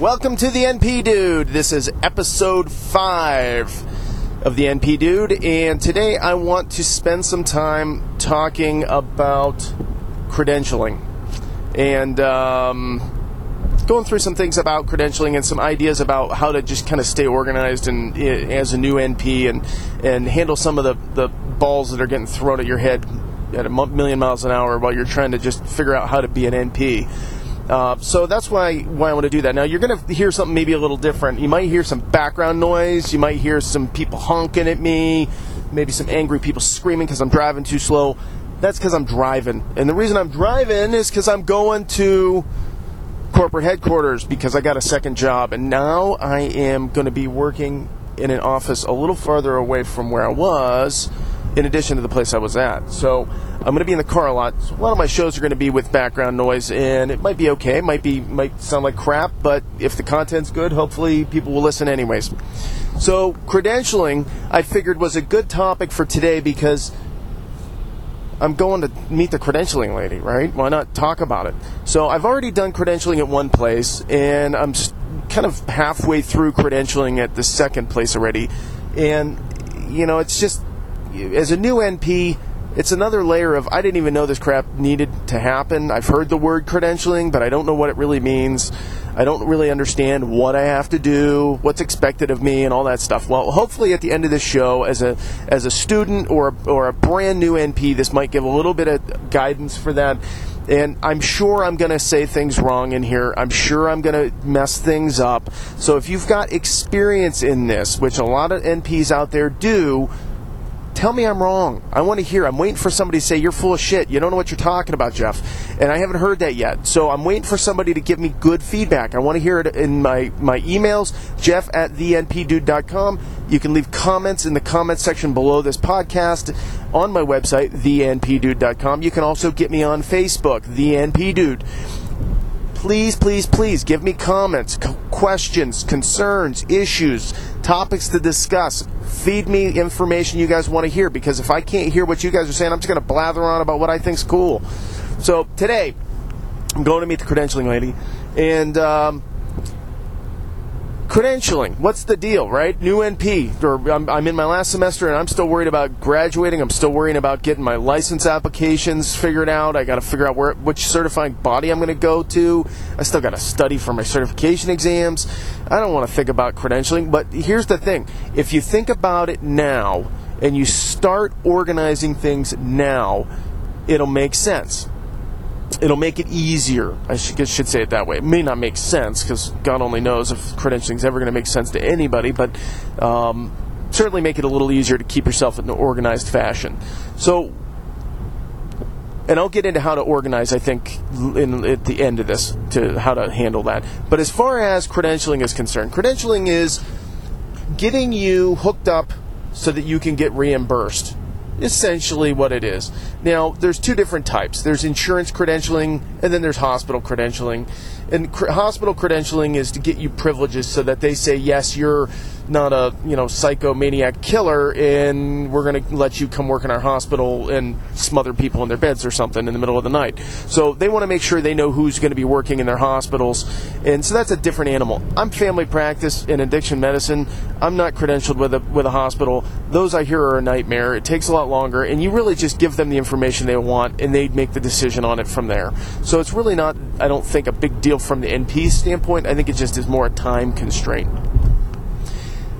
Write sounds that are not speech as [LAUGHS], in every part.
Welcome to the NP Dude. This is episode 5 of the NP Dude, and today I want to spend some time talking about credentialing and um, going through some things about credentialing and some ideas about how to just kind of stay organized and as a new NP and and handle some of the, the balls that are getting thrown at your head at a million miles an hour while you're trying to just figure out how to be an NP. Uh, so that's why why I want to do that. Now you're going to hear something maybe a little different. You might hear some background noise. You might hear some people honking at me. Maybe some angry people screaming because I'm driving too slow. That's because I'm driving, and the reason I'm driving is because I'm going to corporate headquarters because I got a second job, and now I am going to be working in an office a little farther away from where I was in addition to the place I was at. So I'm going to be in the car a lot. So a lot of my shows are going to be with background noise, and it might be okay. It might be might sound like crap, but if the content's good, hopefully people will listen anyways. So credentialing, I figured was a good topic for today because I'm going to meet the credentialing lady, right? Why not talk about it? So I've already done credentialing at one place, and I'm kind of halfway through credentialing at the second place already. And you know, it's just as a new NP, it's another layer of I didn't even know this crap needed to happen. I've heard the word credentialing, but I don't know what it really means. I don't really understand what I have to do, what's expected of me, and all that stuff. Well, hopefully at the end of this show, as a as a student or or a brand new NP, this might give a little bit of guidance for that. And I'm sure I'm going to say things wrong in here. I'm sure I'm going to mess things up. So if you've got experience in this, which a lot of NPs out there do, Tell me I'm wrong. I want to hear. I'm waiting for somebody to say, You're full of shit. You don't know what you're talking about, Jeff. And I haven't heard that yet. So I'm waiting for somebody to give me good feedback. I want to hear it in my, my emails, jeff at thenpdude.com. You can leave comments in the comments section below this podcast on my website, thenpdude.com. You can also get me on Facebook, The NP Dude please, please, please give me comments, questions, concerns, issues, topics to discuss. Feed me information you guys want to hear because if I can't hear what you guys are saying, I'm just going to blather on about what I think's cool. So today, I'm going to meet the credentialing lady, and um, credentialing. What's the deal right? New np or I'm, I'm, in my last semester and i'm still worried about graduating. I'm still worrying about getting my license applications figured out. I got to figure out where which certifying body i'm going to go to. I still got to study for my certification exams. I don't want to think about credentialing but here's the thing. If you think about it now and you start organizing things now it'll make sense it'll make it easier. I should, should say it that way. It may not make sense because God only knows if credentialing is ever going to make sense to anybody, but um, certainly make it a little easier to keep yourself in an organized fashion. So, and I'll get into how to organize. I think in, at the end of this to how to handle that. But as far as credentialing is concerned, credentialing is getting you hooked up so that you can get reimbursed essentially what it is. Now, there's two different types. There's insurance credentialing and then there's hospital credentialing. And cr- hospital credentialing is to get you privileges so that they say, yes, you're not a you know psychomaniac killer, and we're going to let you come work in our hospital and smother people in their beds or something in the middle of the night. So they want to make sure they know who's going to be working in their hospitals, and so that's a different animal. I'm family practice in addiction medicine. I'm not credentialed with a with a hospital. Those I hear are a nightmare. It takes a lot longer, and you really just give them the information they want, and they make the decision on it from there. So it's really not, I don't think, a big deal from the NP standpoint. I think it just is more a time constraint.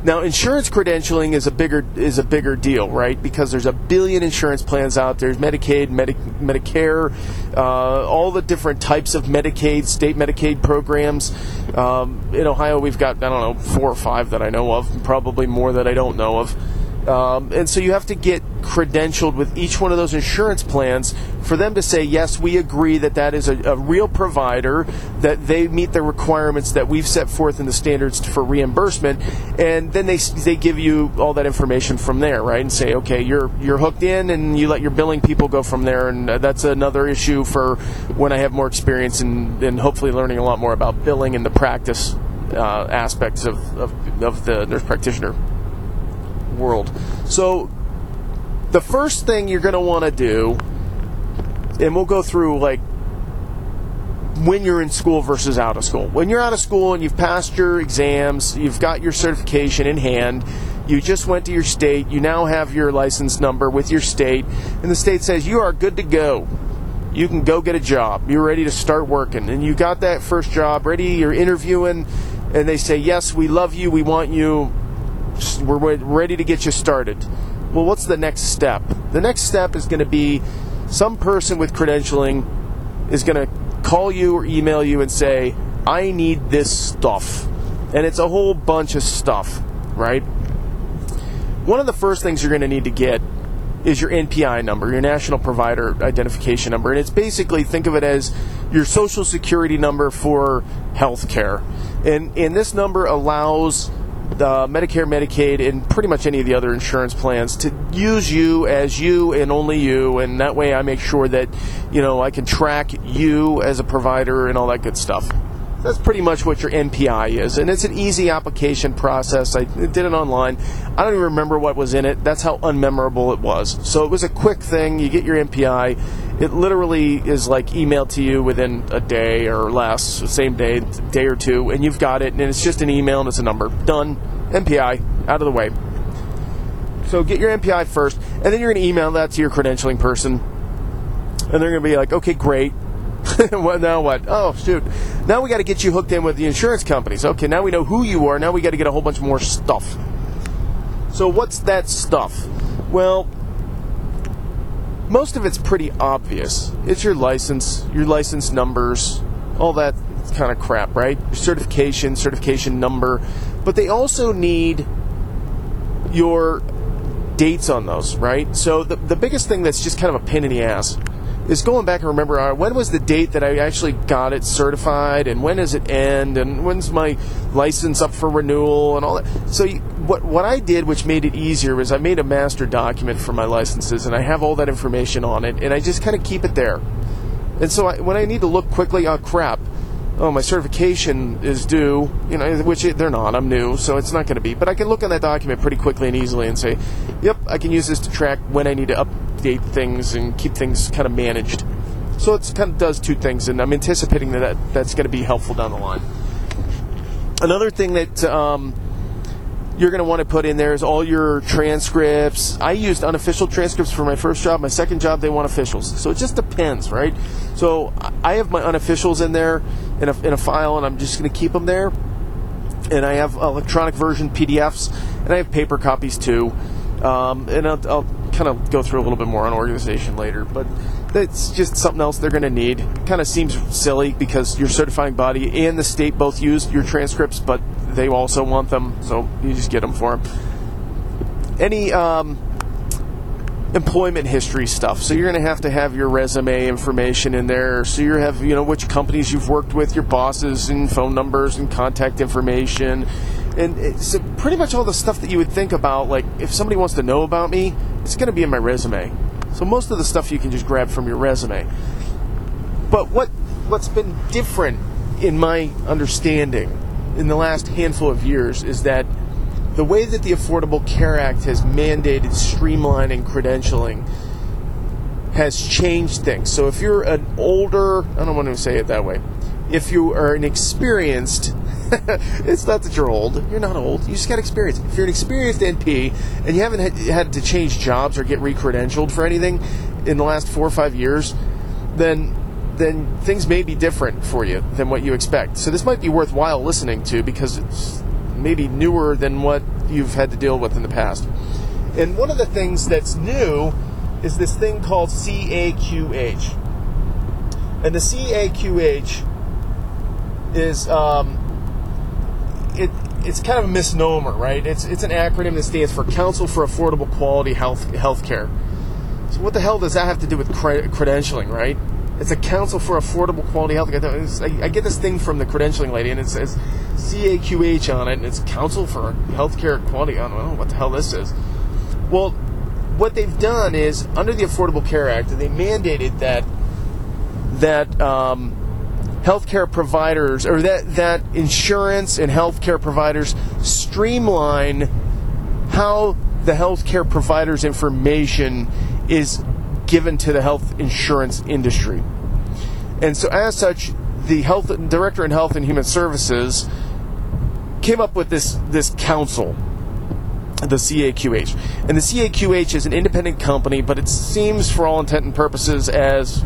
Now, insurance credentialing is a bigger is a bigger deal, right? Because there's a billion insurance plans out there. There's Medicaid, Medi- Medicare, uh, all the different types of Medicaid, state Medicaid programs. Um, in Ohio, we've got I don't know four or five that I know of, probably more that I don't know of. Um, and so you have to get credentialed with each one of those insurance plans for them to say, yes, we agree that that is a, a, real provider, that they meet the requirements that we've set forth in the standards for reimbursement, and then they they give you all that information from there, right? And say, okay, you're you're hooked in, and you let your billing people go from there, and that's another issue for when I have more experience and, and hopefully learning a lot more about billing and the practice uh, aspects of, of, of the nurse practitioner world. So, the first thing you're going to want to do, and we'll go through like when you're in school versus out of school. When you're out of school and you've passed your exams, you've got your certification in hand, you just went to your state, you now have your license number with your state, and the state says you are good to go. You can go get a job. You're ready to start working. And you got that first job ready, you're interviewing, and they say, Yes, we love you, we want you, we're ready to get you started. Well, what's the next step? The next step is going to be some person with credentialing is going to call you or email you and say, I need this stuff. And it's a whole bunch of stuff, right? One of the first things you're going to need to get is your NPI number, your National Provider Identification Number. And it's basically, think of it as your social security number for healthcare. And, and this number allows the Medicare, Medicaid, and pretty much any of the other insurance plans to use you as you and only you, and that way I make sure that you know I can track you as a provider and all that good stuff. That's pretty much what your NPI is, and it's an easy application process. I did it online. I don't even remember what was in it. That's how unmemorable it was. So it was a quick thing. You get your NPI. It literally is like emailed to you within a day or less, same day, day or two, and you've got it. And it's just an email and it's a number. Done. NPI. out of the way. So get your NPI first, and then you're going to email that to your credentialing person, and they're going to be like, "Okay, great. [LAUGHS] well, now what? Oh, shoot. Now we got to get you hooked in with the insurance companies. Okay, now we know who you are. Now we got to get a whole bunch more stuff. So, what's that stuff? Well, most of it's pretty obvious. It's your license, your license numbers, all that kind of crap, right? Your certification, certification number. But they also need your dates on those, right? So the, the biggest thing that's just kind of a pain in the ass is going back and remember uh, when was the date that I actually got it certified, and when does it end, and when's my license up for renewal, and all that. So you, what what I did, which made it easier, was I made a master document for my licenses, and I have all that information on it, and I just kind of keep it there. And so I, when I need to look quickly, oh crap, oh my certification is due, you know, which it, they're not. I'm new, so it's not going to be. But I can look on that document pretty quickly and easily and say, yep, I can use this to track when I need to up update things and keep things kind of managed. So it kind of does two things, and I'm anticipating that, that that's going to be helpful down the line. Another thing that um, you're going to want to put in there is all your transcripts. I used unofficial transcripts for my first job. My second job, they want officials. So it just depends, right? So I have my unofficials in there in a, in a file, and I'm just going to keep them there. And I have electronic version PDFs, and I have paper copies too. Um, and I'll, I'll kind of go through a little bit more on organization later, but that's just something else they're going to need. Kind of seems silly because your certifying body and the state both use your transcripts, but they also want them, so you just get them for them. Any um, employment history stuff. So you're going to have to have your resume information in there. So you have you know which companies you've worked with, your bosses, and phone numbers and contact information and it's pretty much all the stuff that you would think about. Like if somebody wants to know about me, it's going to be in my resume. So most of the stuff you can just grab from your resume. But what what's been different in my understanding in the last handful of years is that the way that the Affordable Care Act has mandated streamlining credentialing has changed things. So if you're an older, I don't want to say it that way, if you are an experienced [LAUGHS] it's not that you're old. You're not old. You just got experience. If you're an experienced NP and you haven't had to change jobs or get recredentialed for anything in the last four or five years, then then things may be different for you than what you expect. So this might be worthwhile listening to because it's maybe newer than what you've had to deal with in the past. And one of the things that's new is this thing called CAQH. And the CAQH is um, it it's kind of a misnomer, right? It's it's an acronym that stands for Council for Affordable Quality Health Healthcare. So what the hell does that have to do with cre- credentialing, right? It's a Council for Affordable Quality Health. I, I get this thing from the credentialing lady, and it says CAQH on it, and it's Council for Healthcare Quality. I don't know what the hell this is. Well, what they've done is under the Affordable Care Act, they mandated that that um, healthcare providers or that that insurance and healthcare providers streamline how the healthcare providers information is given to the health insurance industry. And so as such the health director in Health and Human Services came up with this this council, the CAQH, and the CAQH is an independent company, but it seems, for all intent and purposes, as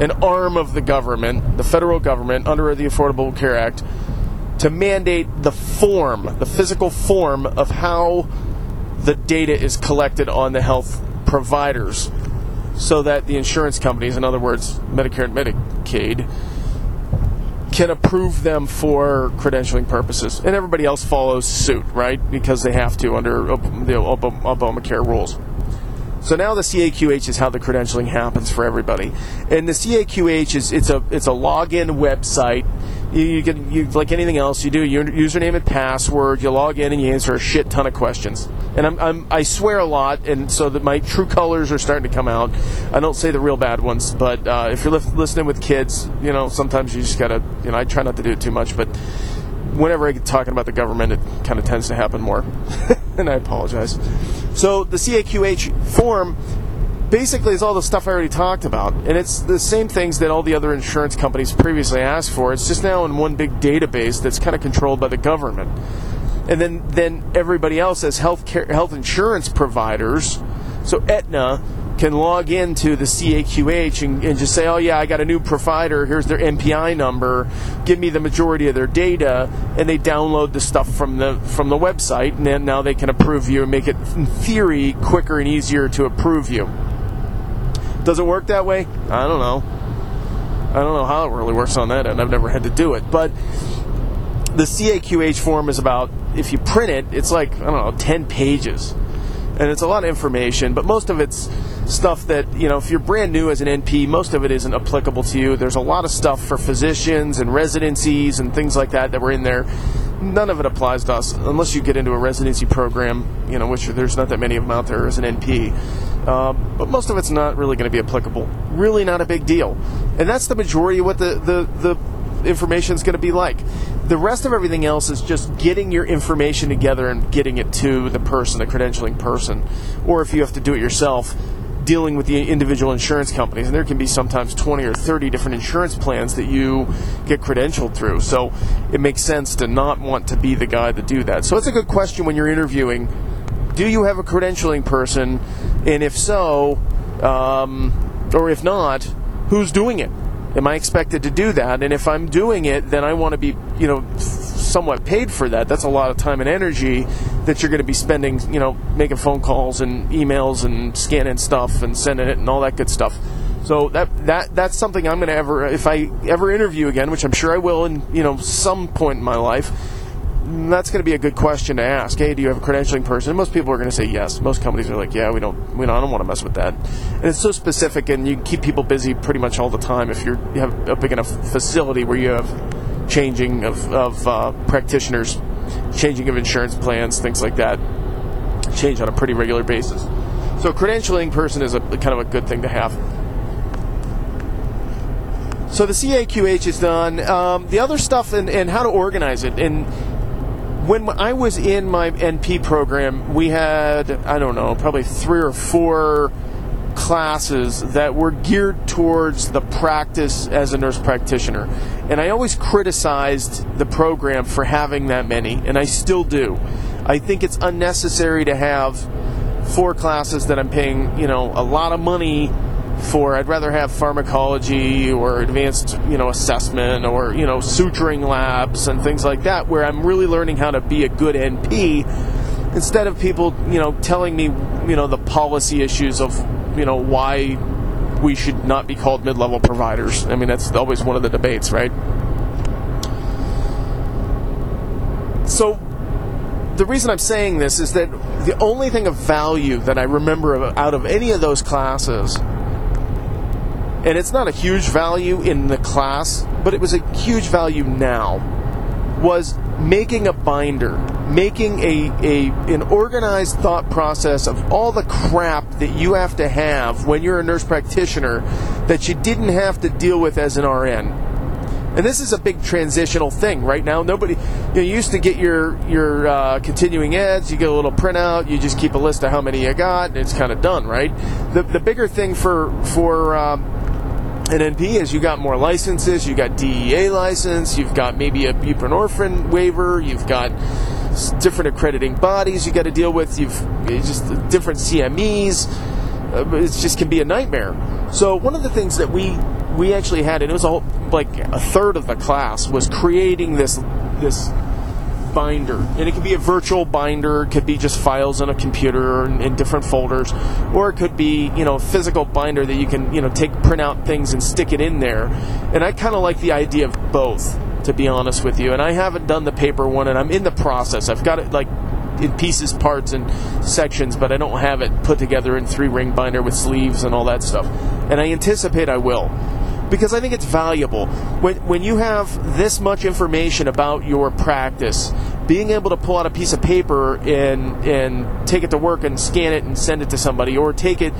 an arm of the government, the federal government, under the Affordable Care Act, to mandate the form, the physical form of how the data is collected on the health providers so that the insurance companies, in other words, Medicare and Medicaid, can approve them for credentialing purposes. And everybody else follows suit, right? Because they have to under the Obamacare rules. So now the CAQH is how the credentialing happens for everybody. And the CAQH is it's a it's a login website you, you can you like anything else. You do your username and password. You log in and you answer a shit ton of questions. And I'm, I'm I swear a lot, and so that my true colors are starting to come out. I don't say the real bad ones, but uh, if you're li- listening with kids, you know sometimes you just gotta you know I try not to do it too much, but whenever I get talking about the government, it kind of tends to happen more, [LAUGHS] and I apologize. So the CAQH form basically is all the stuff I already talked about. And it's the same things that all the other insurance companies previously asked for. It's just now in one big database that's kind of controlled by the government. And then, then everybody else as health care, health insurance providers. So Aetna can log into the CAQH and, and, just say, oh yeah, I got a new provider. Here's their NPI number. Give me the majority of their data, and they download the stuff from the from the website, and then now they can approve you and make it, in theory, quicker and easier to approve you. Does it work that way? I don't know. I don't know how it really works on that end. I've never had to do it. But the CAQH form is about, if you print it, it's like, I don't know, 10 pages. And it's a lot of information, but most of it's stuff that, you know, if you're brand new as an NP, most of it isn't applicable to you. There's a lot of stuff for physicians and residencies and things like that that were in there. None of it applies to us unless you get into a residency program, you know, which there's not that many of them out there as an NP. Um, but most of it's not really going to be applicable. Really not a big deal. And that's the majority of what the, the, the information is going to be like. The rest of everything else is just getting your information together and getting it to the person, the credentialing person. Or if you have to do it yourself, dealing with the individual insurance companies. And there can be sometimes 20 or 30 different insurance plans that you get credentialed through. So it makes sense to not want to be the guy to do that. So it's a good question when you're interviewing do you have a credentialing person? And if so, um, or if not, who's doing it? Am I expected to do that? And if I'm doing it, then I want to be, you know, somewhat paid for that. That's a lot of time and energy that you're going to be spending, you know, making phone calls and emails and scanning stuff and sending it and all that good stuff. So that that that's something I'm going to ever if I ever interview again, which I'm sure I will in, you know, some point in my life that's going to be a good question to ask. Hey, do you have a credentialing person? And most people are going to say yes. Most companies are like, yeah, we don't, we don't, I don't want to mess with that. And it's so specific, and you keep people busy pretty much all the time. If you're, you have a big enough facility where you have changing of, of uh, practitioners, changing of insurance plans, things like that, change on a pretty regular basis. So, credentialing person is a kind of a good thing to have. So the CAQH is done. Um, the other stuff and, and how to organize it and when I was in my NP program, we had, I don't know, probably three or four classes that were geared towards the practice as a nurse practitioner. And I always criticized the program for having that many, and I still do. I think it's unnecessary to have four classes that I'm paying, you know, a lot of money for I'd rather have pharmacology or advanced, you know, assessment or, you know, suturing labs and things like that where I'm really learning how to be a good NP instead of people, you know, telling me, you know, the policy issues of, you know, why we should not be called mid-level providers. I mean, that's always one of the debates, right? So the reason I'm saying this is that the only thing of value that I remember out of any of those classes and it's not a huge value in the class, but it was a huge value now, was making a binder, making a, a an organized thought process of all the crap that you have to have when you're a nurse practitioner that you didn't have to deal with as an RN. And this is a big transitional thing right now. Nobody, you, know, you used to get your your uh, continuing eds, you get a little printout, you just keep a list of how many you got, and it's kind of done, right? The the bigger thing for for um, an NP is you got more licenses, you got DEA license, you've got maybe a buprenorphine waiver, you've got different accrediting bodies you got to deal with, you've just different CMEs. Uh, it just can be a nightmare. So one of the things that we we actually had, and it was a whole, like a third of the class, was creating this this binder. And it could be a virtual binder, it could be just files on a computer in, in different folders, or it could be, you know, a physical binder that you can, you know, take print out things and stick it in there. And I kind of like the idea of both, to be honest with you. And I haven't done the paper one, and I'm in the process. I've got it like in pieces, parts, and sections, but I don't have it put together in three ring binder with sleeves and all that stuff. And I anticipate I will because I think it's valuable. When, when you have this much information about your practice, being able to pull out a piece of paper and, and take it to work and scan it and send it to somebody, or take it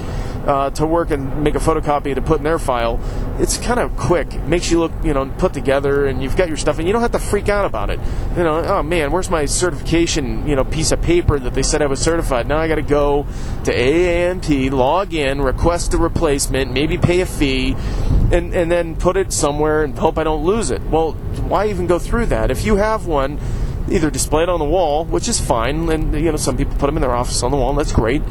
uh, to work and make a photocopy to put in their file, it's kind of quick. It makes you look, you know, put together, and you've got your stuff, and you don't have to freak out about it. You know, oh man, where's my certification, you know, piece of paper that they said I was certified? Now I got to go to AANP, log in, request a replacement, maybe pay a fee and, and then put it somewhere and hope I don't lose it. Well, why even go through that? If you have one, either display it on the wall, which is fine, and you know some people put them in their office on the wall, and that's great.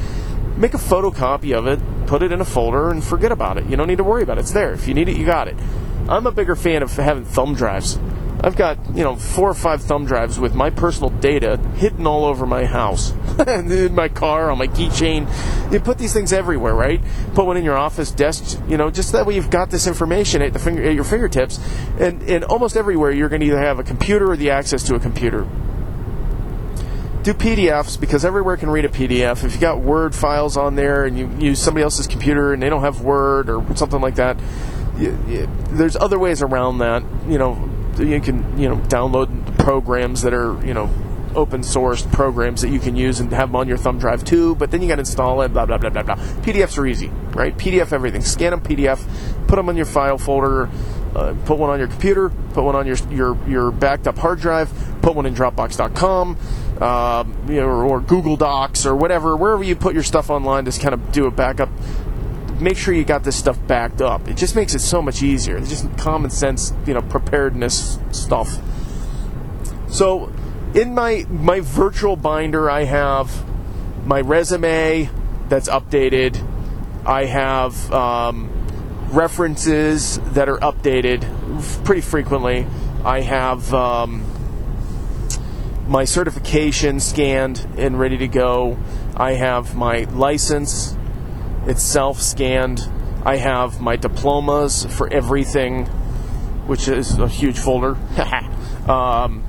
Make a photocopy of it, put it in a folder, and forget about it. You don't need to worry about it. It's there. If you need it, you got it. I'm a bigger fan of having thumb drives. I've got, you know, four or five thumb drives with my personal data hidden all over my house. [LAUGHS] in my car, on my keychain. You put these things everywhere, right? Put one in your office desk, you know, just that way you've got this information at the finger at your fingertips. And and almost everywhere you're going to either have a computer or the access to a computer. Do PDFs because everywhere can read a PDF. If you got Word files on there and you use somebody else's computer and they don't have Word or something like that, you, you, there's other ways around that. You know, you can you know download programs that are you know open source programs that you can use and have them on your thumb drive too. But then you got to install it. Blah blah blah blah blah. PDFs are easy, right? PDF everything. Scan them PDF, put them in your file folder. Uh, put one on your computer. Put one on your your your backed up hard drive. Put one in Dropbox.com. Uh, you know, or Google Docs or whatever, wherever you put your stuff online, just kind of do a backup make sure you got this stuff backed up. It just makes it so much easier. It's just common sense, you know, preparedness stuff. So, in my my virtual binder, I have my resume that's updated. I have um, references that are updated pretty frequently. I have um, my certification scanned and ready to go. I have my license itself scanned. I have my diplomas for everything, which is a huge folder. [LAUGHS] um,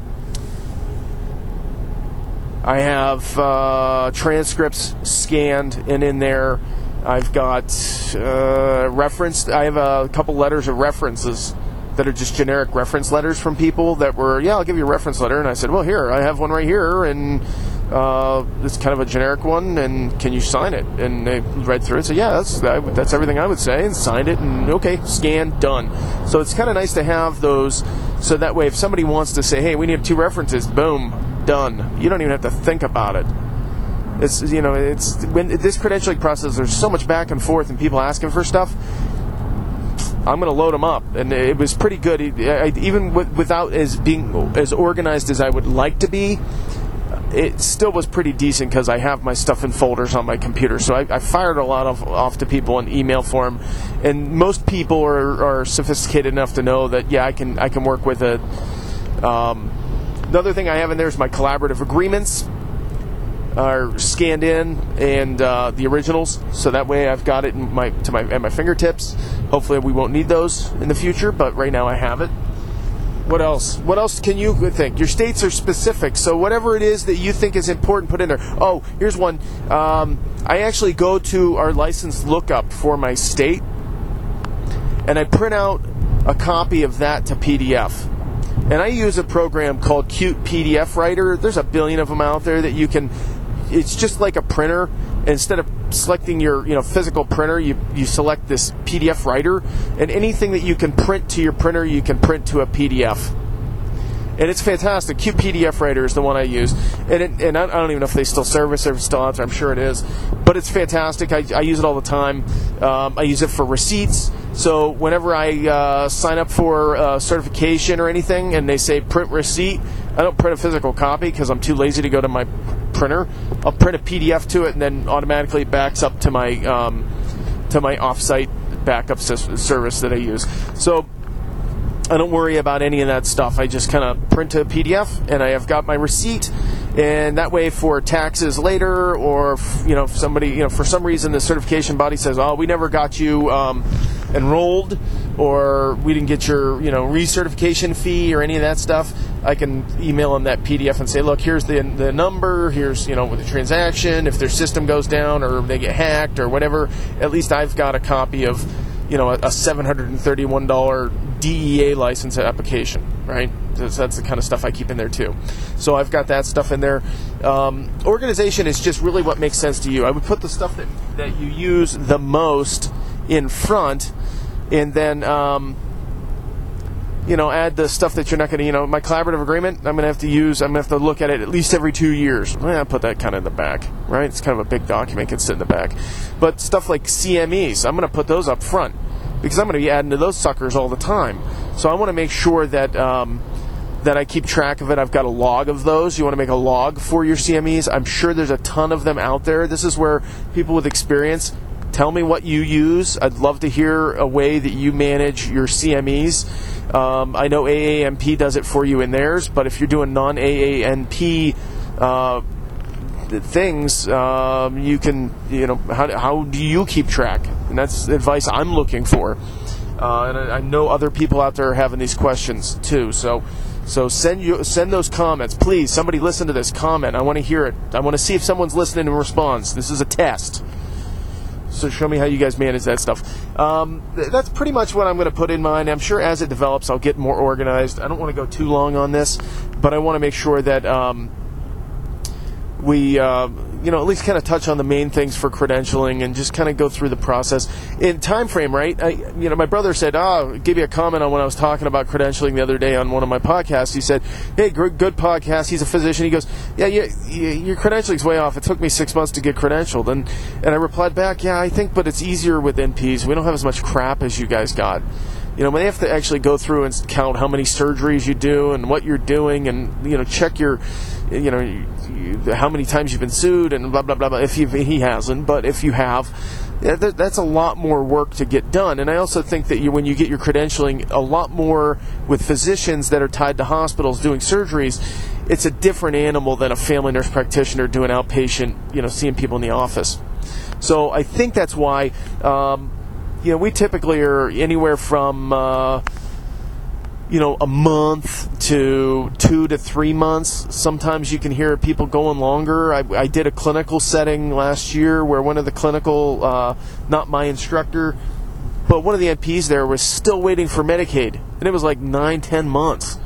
I have uh, transcripts scanned and in there. I've got uh, reference. I have a couple letters of references that are just generic reference letters from people that were, yeah, I'll give you a reference letter. And I said, well, here, I have one right here, and uh, it's kind of a generic one, and can you sign it? And they read through it, said, yeah, that's that's everything I would say, and signed it, and okay, scan, done. So it's kind of nice to have those, so that way if somebody wants to say, hey, we need two references, boom, done. You don't even have to think about it. It's you know, it's when this credentialing process, there's so much back and forth, and people asking for stuff. I'm going to load them up, and it was pretty good. Even without as being as organized as I would like to be, it still was pretty decent because I have my stuff in folders on my computer. So I, I fired a lot of off to people in email form, and most people are, are sophisticated enough to know that yeah, I can I can work with it. Um, another thing I have in there is my collaborative agreements are scanned in and uh, the originals, so that way I've got it in my to my at my fingertips. Hopefully, we won't need those in the future, but right now I have it. What else? What else can you think? Your states are specific, so whatever it is that you think is important, put in there. Oh, here's one. Um, I actually go to our license lookup for my state, and I print out a copy of that to PDF. And I use a program called Cute PDF Writer. There's a billion of them out there that you can. It's just like a printer. Instead of selecting your you know physical printer, you, you select this PDF writer, and anything that you can print to your printer, you can print to a PDF. and it's fantastic. Cute PDF Writer is the one I use, and it, and I, don't even know if they still service or still out there. I'm sure it is, but it's fantastic. I, I use it all the time. Um, I use it for receipts. So whenever I uh, sign up for uh, certification or anything, and they say print receipt, I don't print a physical copy because I'm too lazy to go to my printer. I'll print a PDF to it, and then automatically it backs up to my um, to my offsite backup service that I use. So I don't worry about any of that stuff. I just kind of print a PDF and I have got my receipt. And that way, for taxes later, or you know, somebody, you know, for some reason the certification body says, "Oh, we never got you um, enrolled," or we didn't get your, you know, recertification fee or any of that stuff, I can email them that PDF and say, "Look, here's the the number. Here's you know the transaction. If their system goes down or they get hacked or whatever, at least I've got a copy of." you know, a, a $731 DEA license application, right? That's, that's, the kind of stuff I keep in there too. So I've got that stuff in there. Um, organization is just really what makes sense to you. I would put the stuff that, that you use the most in front, and then um, you know, add the stuff that you're not going to, you know, my collaborative agreement, I'm going to have to use, I'm going to have to look at it at least every two years. I put that kind of in the back, right? It's kind of a big document, can sit in the back. But stuff like CMEs, I'm going to put those up front because I'm going to be adding to those suckers all the time. So I want to make sure that, um, that I keep track of it. I've got a log of those. You want to make a log for your CMEs. I'm sure there's a ton of them out there. This is where people with experience tell me what you use. I'd love to hear a way that you manage your CMEs. Um, I know AANP does it for you in theirs, but if you're doing non AANP uh, things, um, you can, you know, how, how do you keep track? And that's advice I'm looking for. Uh, and I, I, know other people out there are having these questions too. So, so send you send those comments, please. Somebody listen to this comment. I want to hear it. I want to see if someone's listening and responds. This is a test. So show me how you guys manage that stuff. Um, that's pretty much what I'm going to put in mind. I'm sure as it develops, I'll get more organized. I don't want to go too long on this, but I want to make sure that um, we. Uh, you know, at least kind of touch on the main things for credentialing and just kind of go through the process in time frame. Right? I, you know, my brother said, "Oh, give you a comment on when I was talking about credentialing the other day on one of my podcasts." He said, "Hey, good, podcast." He's a physician. He goes, "Yeah, yeah, your credentialing's way off. It took me six months to get credentialed." And and I replied back, "Yeah, I think, but it's easier with NPs. We don't have as much crap as you guys got." you know, when they have to actually go through and count how many surgeries you do and what you're doing, and you know, check your, you know, you, how many times you've been sued and blah blah blah. blah if he hasn't, but if you have, that's a lot more work to get done. And I also think that you, when you get your credentialing, a lot more with physicians that are tied to hospitals doing surgeries, it's a different animal than a family nurse practitioner doing outpatient, you know, seeing people in the office. So I think that's why. Um, you know, we typically are anywhere from, uh, you know, a month to two to three months. Sometimes you can hear people going longer. I, I did a clinical setting last year where one of the clinical, uh, not my instructor, but one of the NPs there was still waiting for Medicaid, and it was like nine, ten months.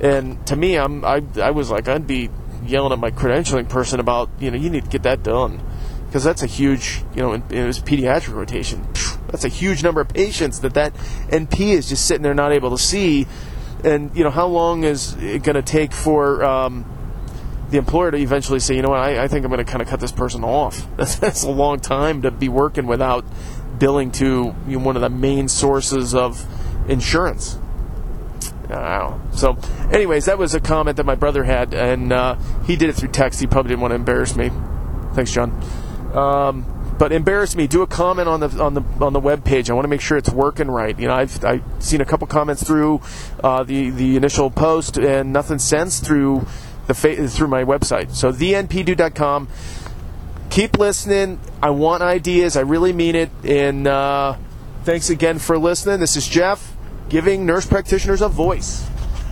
And to me, I'm I, I was like I'd be yelling at my credentialing person about you know you need to get that done because that's a huge you know it was pediatric rotation that's a huge number of patients that that NP is just sitting there not able to see. And you know, how long is it going to take for um, the employer to eventually say, you know what, I, I think I'm going to kind of cut this person off. [LAUGHS] That's, that's a long time to be working without billing to you know, one of the main sources of insurance. Wow. So, anyways, that was a comment that my brother had, and uh, he did it through text. He probably didn't want to embarrass me. Thanks, John. Um, but embarrass me. Do a comment on the on the on the web page. I want to make sure it's working right. You know, I've I've seen a couple comments through uh, the the initial post and nothing since through the fa- through my website. So thenpdude.com. Keep listening. I want ideas. I really mean it. And uh, thanks again for listening. This is Jeff giving nurse practitioners a voice.